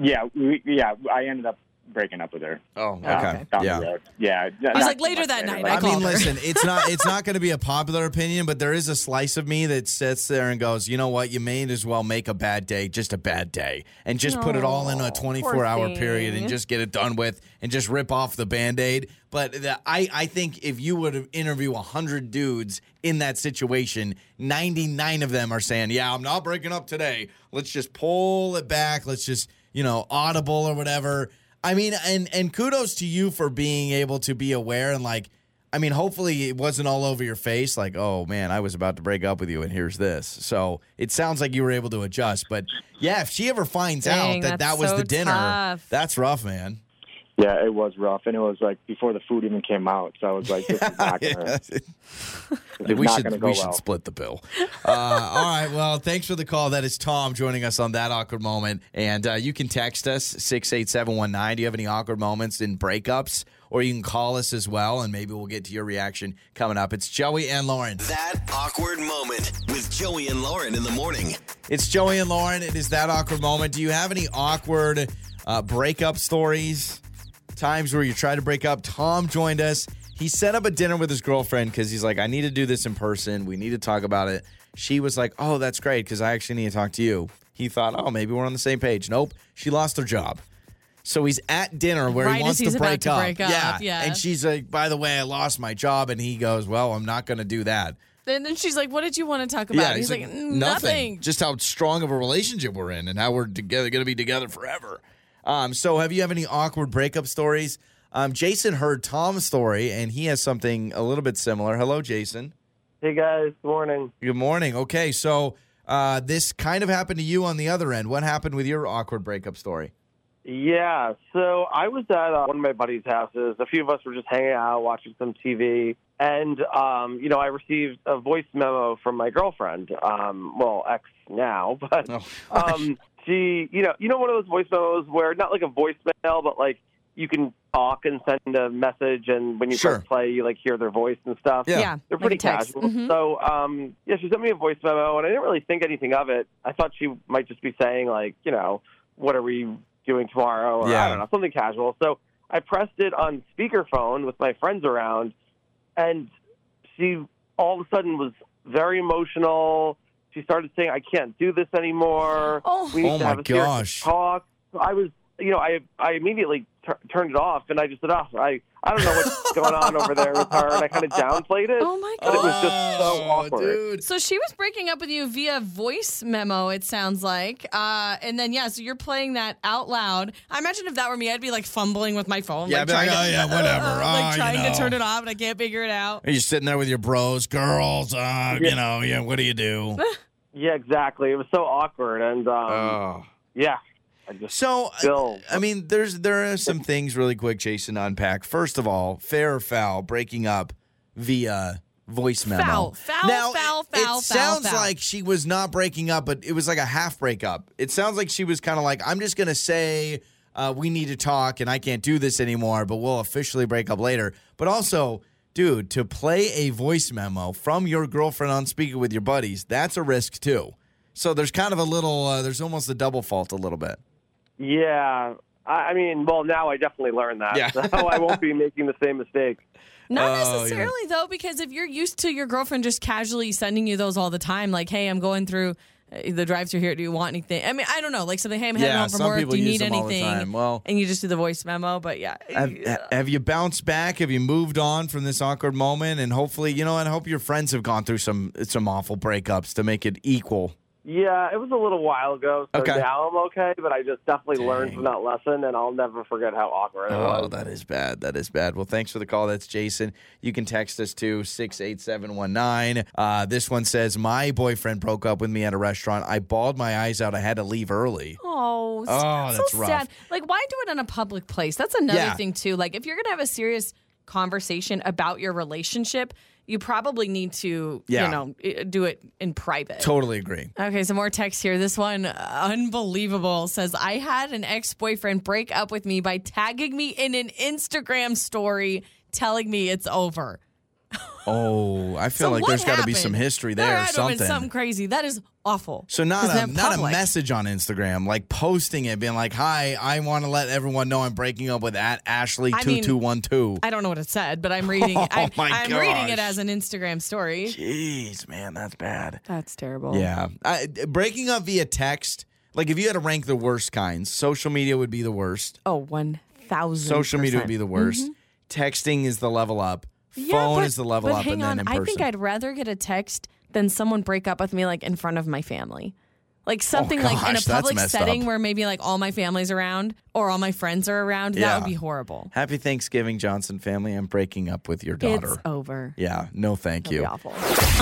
Yeah, we, yeah. I ended up breaking up with her. Oh, uh, okay. down Yeah. the road. Yeah. I was like, later that night, I I mean, her. listen, it's not it's not going to be a popular opinion, but there is a slice of me that sits there and goes, you know what? You may as well make a bad day just a bad day, and just put it all in a 24 hour period and just get it done with, and just rip off the band aid. But the, I I think if you would have interview hundred dudes in that situation, 99 of them are saying, yeah, I'm not breaking up today. Let's just pull it back. Let's just you know audible or whatever. I mean, and and kudos to you for being able to be aware and like, I mean, hopefully it wasn't all over your face. Like, oh man, I was about to break up with you, and here's this. So it sounds like you were able to adjust. But yeah, if she ever finds Dang, out that that was so the dinner, tough. that's rough, man. Yeah, it was rough, and it was like before the food even came out. So I was like, "This is not gonna, this is we not should gonna we should well." split the bill. Uh, all right. Well, thanks for the call. That is Tom joining us on that awkward moment, and uh, you can text us six eight seven one nine. Do you have any awkward moments in breakups, or you can call us as well, and maybe we'll get to your reaction coming up. It's Joey and Lauren. That awkward moment with Joey and Lauren in the morning. It's Joey and Lauren. It is that awkward moment. Do you have any awkward uh, breakup stories? Times where you try to break up. Tom joined us. He set up a dinner with his girlfriend because he's like, I need to do this in person. We need to talk about it. She was like, Oh, that's great because I actually need to talk to you. He thought, Oh, maybe we're on the same page. Nope. She lost her job. So he's at dinner where Right he wants to break to up. break up, Yeah. yeah. And she's like, By the way, I lost my job. And he goes, Well, I'm not going to do that. And then she's like, "What did you want to talk about?" Yeah, he's, like, "Mm, "Nothing." Just how strong of a relationship we're in and how we're together going to be together forever. Um, so have you have any awkward breakup stories? Um, Jason heard Tom's story and he has something a little bit similar. Hello, Jason. Hey guys, good morning. Good morning. Okay, so uh, this kind of happened to you on the other end. What happened with your awkward breakup story? Yeah, so I was at uh, one of my buddies' houses. A few of us were just hanging out, watching some TV, and um, you know, I received a voice memo from my girlfriend. Um, well, ex now, but Oh, um, she, you know, you know, one of those voice memos where not like a voicemail, but like you can talk and send a message, and when you Sure. press play, you like hear their voice and stuff. Yeah. Yeah, They're pretty a text. casual. Mhm. So, um, yeah, she sent me a voice memo, and I didn't really think anything of it. I thought she might just be saying, like, you know, what are we doing tomorrow? Or Yeah. I don't know, something casual. So I pressed it on speakerphone with my friends around, and she all of a sudden was very emotional. She started saying, I can't do this anymore. Oh. we need Oh to my have a serious gosh. talk. So I was, you know, I I immediately tur turned it off, and I just said, oh, I, I don't know what's going on over there with her, and I kind of downplayed it. Oh my god! it was just so Oh, awkward. dude. So she was breaking up with you via voice memo, it sounds like. Uh, and then, yeah, so you're playing that out loud. I imagine if that were me, I'd be like fumbling with my phone. Yeah, like, I'd be like, trying "Oh, yeah, whatever. like Oh, you trying know." to turn it off, and I can't figure it out. You're sitting there with your bros, girls, uh, you know, yeah, what do you do? Yeah, exactly. It was so awkward, and um, Oh. yeah, I So, Still- I mean, there's there are some things really quick, Jason, unpack. First of all, fair or foul, breaking up via voice memo. Foul, foul, now, foul, it, foul, It foul, sounds foul. like she was not breaking up, but it was like a half breakup. It sounds like she was kind of like, I'm just gonna say uh, we need to talk, and I can't do this anymore, but we'll officially break up later. But also. Dude, to play a voice memo from your girlfriend on speaker with your buddies, that's a risk too. So there's kind of a little, uh, there's almost a double fault a little bit. yeah. I, I mean, well, now I definitely learned that, Yeah. so I won't be making the same mistake. Not Oh, yeah. necessarily, though, because if you're used to your girlfriend just casually sending you those all the time, like, hey, I'm going through Uh, the drive through here. Do you want anything? I mean, I don't know. Like something, hey, I'm heading Yeah, home from work. Do you need them all the anything? Well- and you just do the voice memo. But yeah. Have, have you bounced back? Have you moved on from this awkward moment? And hopefully, you know, and I hope your friends have gone through some some awful breakups to make it equal. Yeah, it was a little while ago, so Okay. now I'm okay. But I just definitely learned from that lesson, and I'll never forget how awkward it Oh, was. that is bad. That is bad. Well, thanks for the call. That's Jason. You can text us to 68719. Uh, this one says, My boyfriend broke up with me at a restaurant. I bawled my eyes out. I had to leave early. Oh, Oh, so that's rough. sad. Like, why do it in a public place? That's another Yeah. thing too. Like, if you're gonna have a serious conversation about your relationship, you probably need to, Yeah. you know, do it in private. Totally agree. Okay, some more text here. This one, uh, unbelievable, says I had an ex boyfriend break up with me by tagging me in an Instagram story, telling me it's over. Oh, I feel So like there's got to be some history There there, or something. something crazy. That is awful. So not a not a message on Instagram, like posting it, being like, "Hi, I want to let everyone know I'm breaking up with at Ashley I two two one two." I don't know what it said, but I'm oh reading. I'm, Oh my I'm reading it as an Instagram story. Jeez, man, that's bad. That's terrible. Yeah, I, breaking up via text. Like if you had to rank the worst kinds, social media would be the worst. Oh, one thousand. Social media would be the worst. Mm-hmm. Texting is the level up. Phone is the level but up, hang and then on. in I think I'd rather get a text than someone break up with me like in front of my family. Like oh, something like in a Oh, gosh, that's public setting up. where maybe like all my family's around or all my friends are around. Yeah. That would be horrible. Happy Thanksgiving, Johnson family. I'm breaking up with your daughter. It's over. yeah, no, thank That'd you. be awful.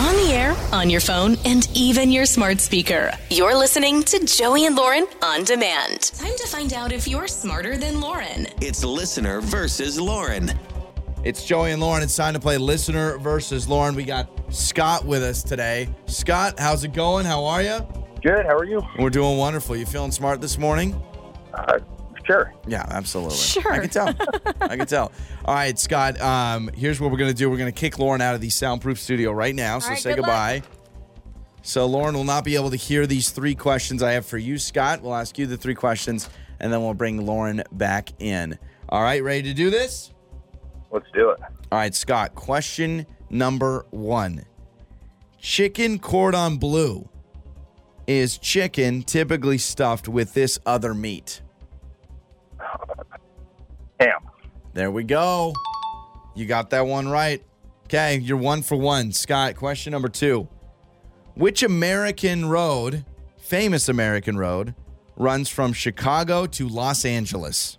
On the air, on your phone, and even your smart speaker. You're listening to Joey and Lauren on demand. Time to find out if you're smarter than Lauren. It's listener versus Lauren. It's Joey and Lauren. It's time to play listener versus Lauren. We got Scott with us today. Scott, how's it going? How are you? Good. How are you? We're doing wonderful. You feeling smart this morning? Uh, sure. Yeah, absolutely. Sure. I can tell. I can tell. All right, Scott. Um, here's what we're gonna do. We're gonna kick Lauren out of the soundproof studio right now. So right, say good luck. goodbye. So Lauren will not be able to hear these three questions I have for you, Scott. We'll ask you the three questions, and then we'll bring Lauren back in. All right, ready to do this? Let's do it. All right, Scott. Question number one: Chicken cordon bleu is chicken typically stuffed with this other meat? Ham. There we go. You got that one right. Okay, you're one for one. Scott, question number two. Which American road, famous American road, runs from Chicago to Los Angeles?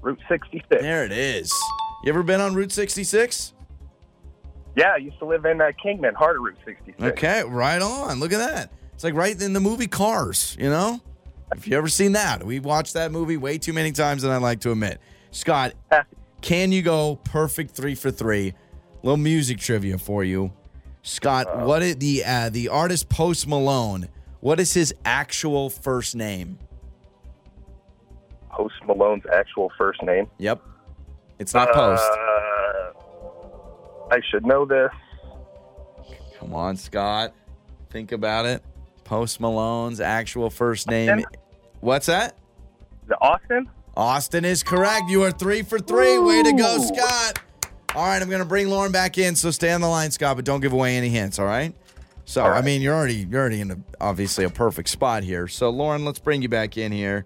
Route 66. There it is. You ever been on Route 66? Yeah, I used to live in uh, Kingman, heart of Route 66. Okay, right on. Look at that. It's like right in the movie Cars, you know? If you ever seen that, we watched that movie way too many times than I like to admit. Scott, can you go perfect three for three? little music trivia for you. Scott, what is the uh, the artist Post Malone? What is his actual first name? Post Malone's actual first name. Yep. It's not Post. Uh, I should know this. Come on, Scott. Think about it. Post Malone's actual first name. Austin? What's that? it Austin? Austin is correct. You are three for three. Way to go, Scott. All right, I'm going to bring Lauren back in, so stay on the line, Scott, but don't give away any hints, all right? So, All I mean, you're already you're already in a, obviously a perfect spot here. So, Lauren, let's bring you back in here.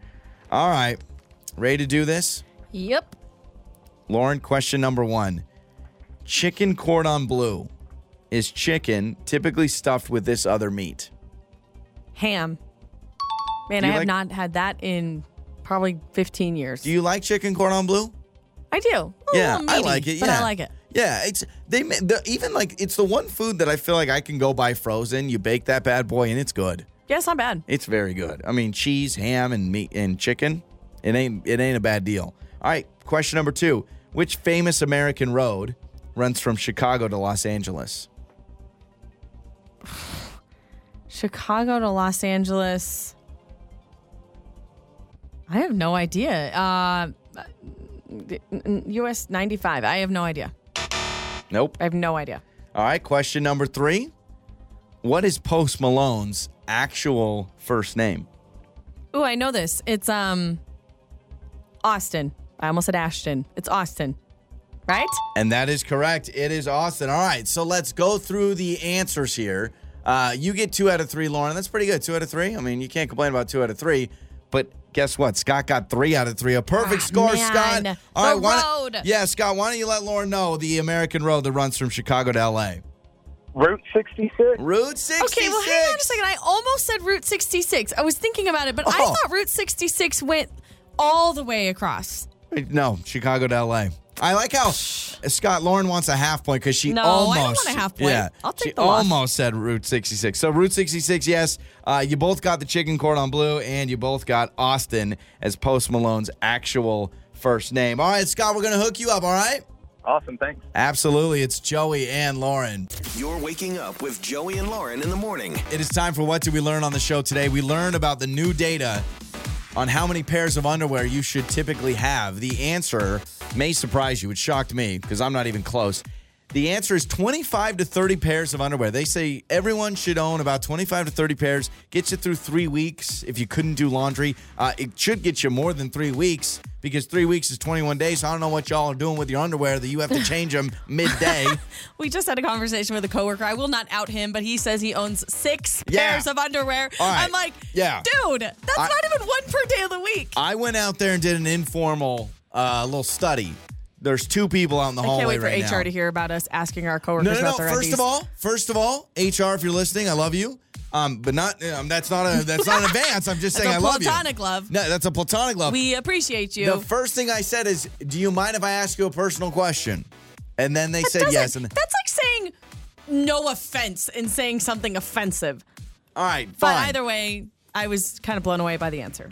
All right. Ready to do this? Yep. Lauren, question number 1. Chicken cordon bleu is chicken typically stuffed with this other meat. Ham. Man, I have like- not had that in probably 15 years. Do you like chicken cordon bleu? I do. Yeah, little I like it. But yeah. I like it. Yeah, it's they even like it's the one food that I feel like I can go buy frozen. You bake that bad boy and it's good. Yeah, it's not bad. It's very good. I mean, cheese, ham, and meat and chicken. It ain't it ain't a bad deal. All right, question number two: Which famous American road runs from Chicago to Los Angeles? Chicago to Los Angeles. I have no idea. Uh, US 95. I have no idea. Nope. I have no idea. All right, question number three: What is Post Malone's actual first name? Oh, I know this. It's um Austin. I almost said Ashton. It's Austin. Right? And that is correct. It is Austin. All right, so let's go through the answers here. Uh, you get two out of three, Lauren. That's pretty good. Two out of three. I mean, you can't complain about two out of three. But guess what? Scott got three out of three. A perfect Ah, score, man. Scott. The why don't- road. yeah, Scott. Why don't you let Lauren know the American road that runs from Chicago to L.A. Route 66? Route 66. Okay, well, hang on a second. I almost said Route 66. I was thinking about it, but I Oh. thought Route 66 went all the way across. No, Chicago to L.A. I like how Scott Lauren wants a half point because she No, I almost. don't want a half point. Yeah, I'll take she the loss. almost said Route 66. So Route 66, yes. Uh, you both got the chicken cordon bleu, and you both got Austin as Post Malone's actual first name. All right, Scott, we're gonna hook you up. All right. Awesome, thanks. Absolutely, it's Joey and Lauren. You're waking up with Joey and Lauren in the morning. It is time for what did we learn on the show today? We learned about the new data on how many pairs of underwear you should typically have. The answer may surprise you. It shocked me because I'm not even close. The answer is 25 to 30 pairs of underwear. They say everyone should own about 25 to 30 pairs. Gets you through three weeks if you couldn't do laundry. Uh, it should get you more than three weeks because three weeks is 21 days. So I don't know what y'all are doing with your underwear that you have to change them midday. We just had a conversation with a coworker. I will not out him, but he says he owns six Yeah. pairs of underwear. Right. I'm like, Yeah. dude, that's I- not even one per day of the week. I went out there and did an informal uh, little study. There's two people out in the I hallway can't wait for right HR now. to hear about us asking our coworkers No, no, no. about their First undies. of all, first of all, HR, if you're listening, I love you. Um, but not um, that's not a that's not an advance. I'm just That's saying a I love you. platonic love. No, that's a platonic love. We appreciate you. The first thing I said is, "Do you mind if I ask you a personal question?" And then they said Doesn't- yes. And that's like saying no offense and saying something offensive. all right, But fine. either way, I was kind of blown away by the answer.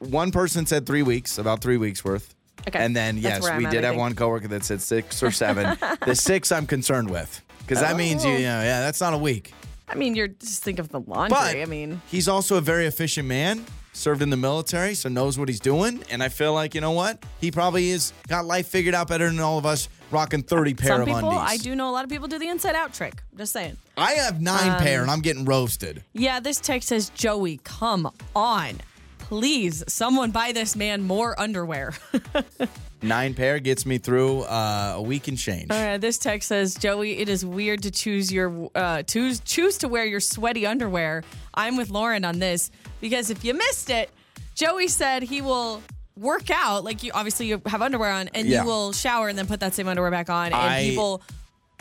One person said three weeks, about three weeks worth. Okay, And then yes, we did have one coworker that said six or seven. the six I'm concerned with because that means you, you know, yeah, that's not a week. I mean, you're just think of the laundry. But I mean, he's also a very efficient man. Served in the military, so knows what he's doing. And I feel like you know what he probably is got life figured out better than all of us rocking thirty pair some of people, undies. I do know a lot of people do the inside out trick. Just saying. I have nine Um, pair, and I'm getting roasted. Yeah, this text says, Joey, come on. Please, someone buy this man more underwear. Nine pair gets me through uh, a week and change. Uh, this text says, Joey, it is weird to choose your uh, choose choose to wear your sweaty underwear. I'm with Lauren on this because if you missed it, Joey said he will work out like you obviously you have underwear on and Yeah. you will shower and then put that same underwear back on and I- people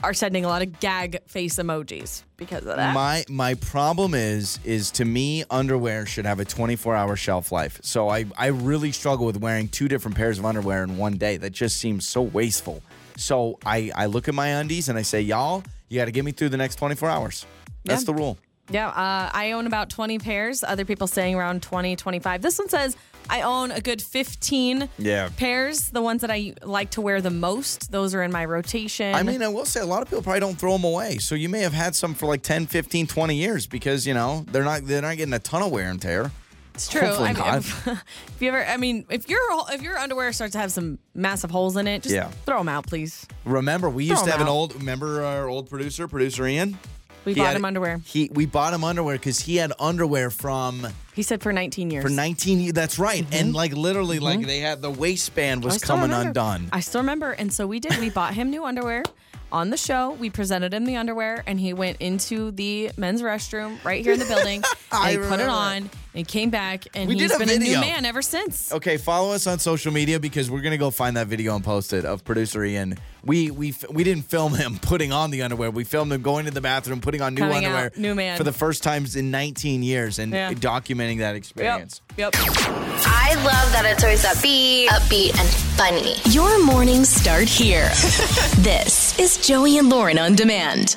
are sending a lot of gag face emojis because of that. My my problem is is to me underwear should have a 24 hour shelf life. So I I really struggle with wearing two different pairs of underwear in one day. That just seems so wasteful. So I I look at my undies and I say, y'all, you got to get me through the next 24 hours. That's Yeah. the rule. Yeah, uh, I own about 20 pairs. Other people saying around 20, 25. This one says I own a good 15 Yeah. pairs. The ones that I like to wear the most, those are in my rotation. I mean, I will say a lot of people probably don't throw them away. So you may have had some for like 10, 15, 20 years because, you know, they're not they're not getting a ton of wear and tear. it's true. hopefully I mean, not. if, if you ever, I mean, if your if your underwear starts to have some massive holes in it, just Yeah. throw them out, please. Remember, we used Throw to have 'em an old. Remember our old producer, producer Ian. We He bought had- him underwear. He we bought him underwear because he had underwear from He said for 19 years. for 19 years. That's right, and like literally, like they had the waistband Mm-hmm. Was coming remember. undone. I still remember. And so we did. We bought him new underwear on the show. We presented him the underwear and he went into the men's restroom right here in the building. I and he put it on and came back and We did he's a been a new man ever since. Okay, follow us on social media because we're gonna go find that video and post it of producer Ian. We we we didn't film him putting on the underwear. We filmed him going to the bathroom, putting on new Coming out, underwear, new man. for the first times in 19 years, and Yeah. documenting that experience. Yep. I love that it's always upbeat, upbeat, and funny. Your mornings start here. this is Joey and Lauren on demand.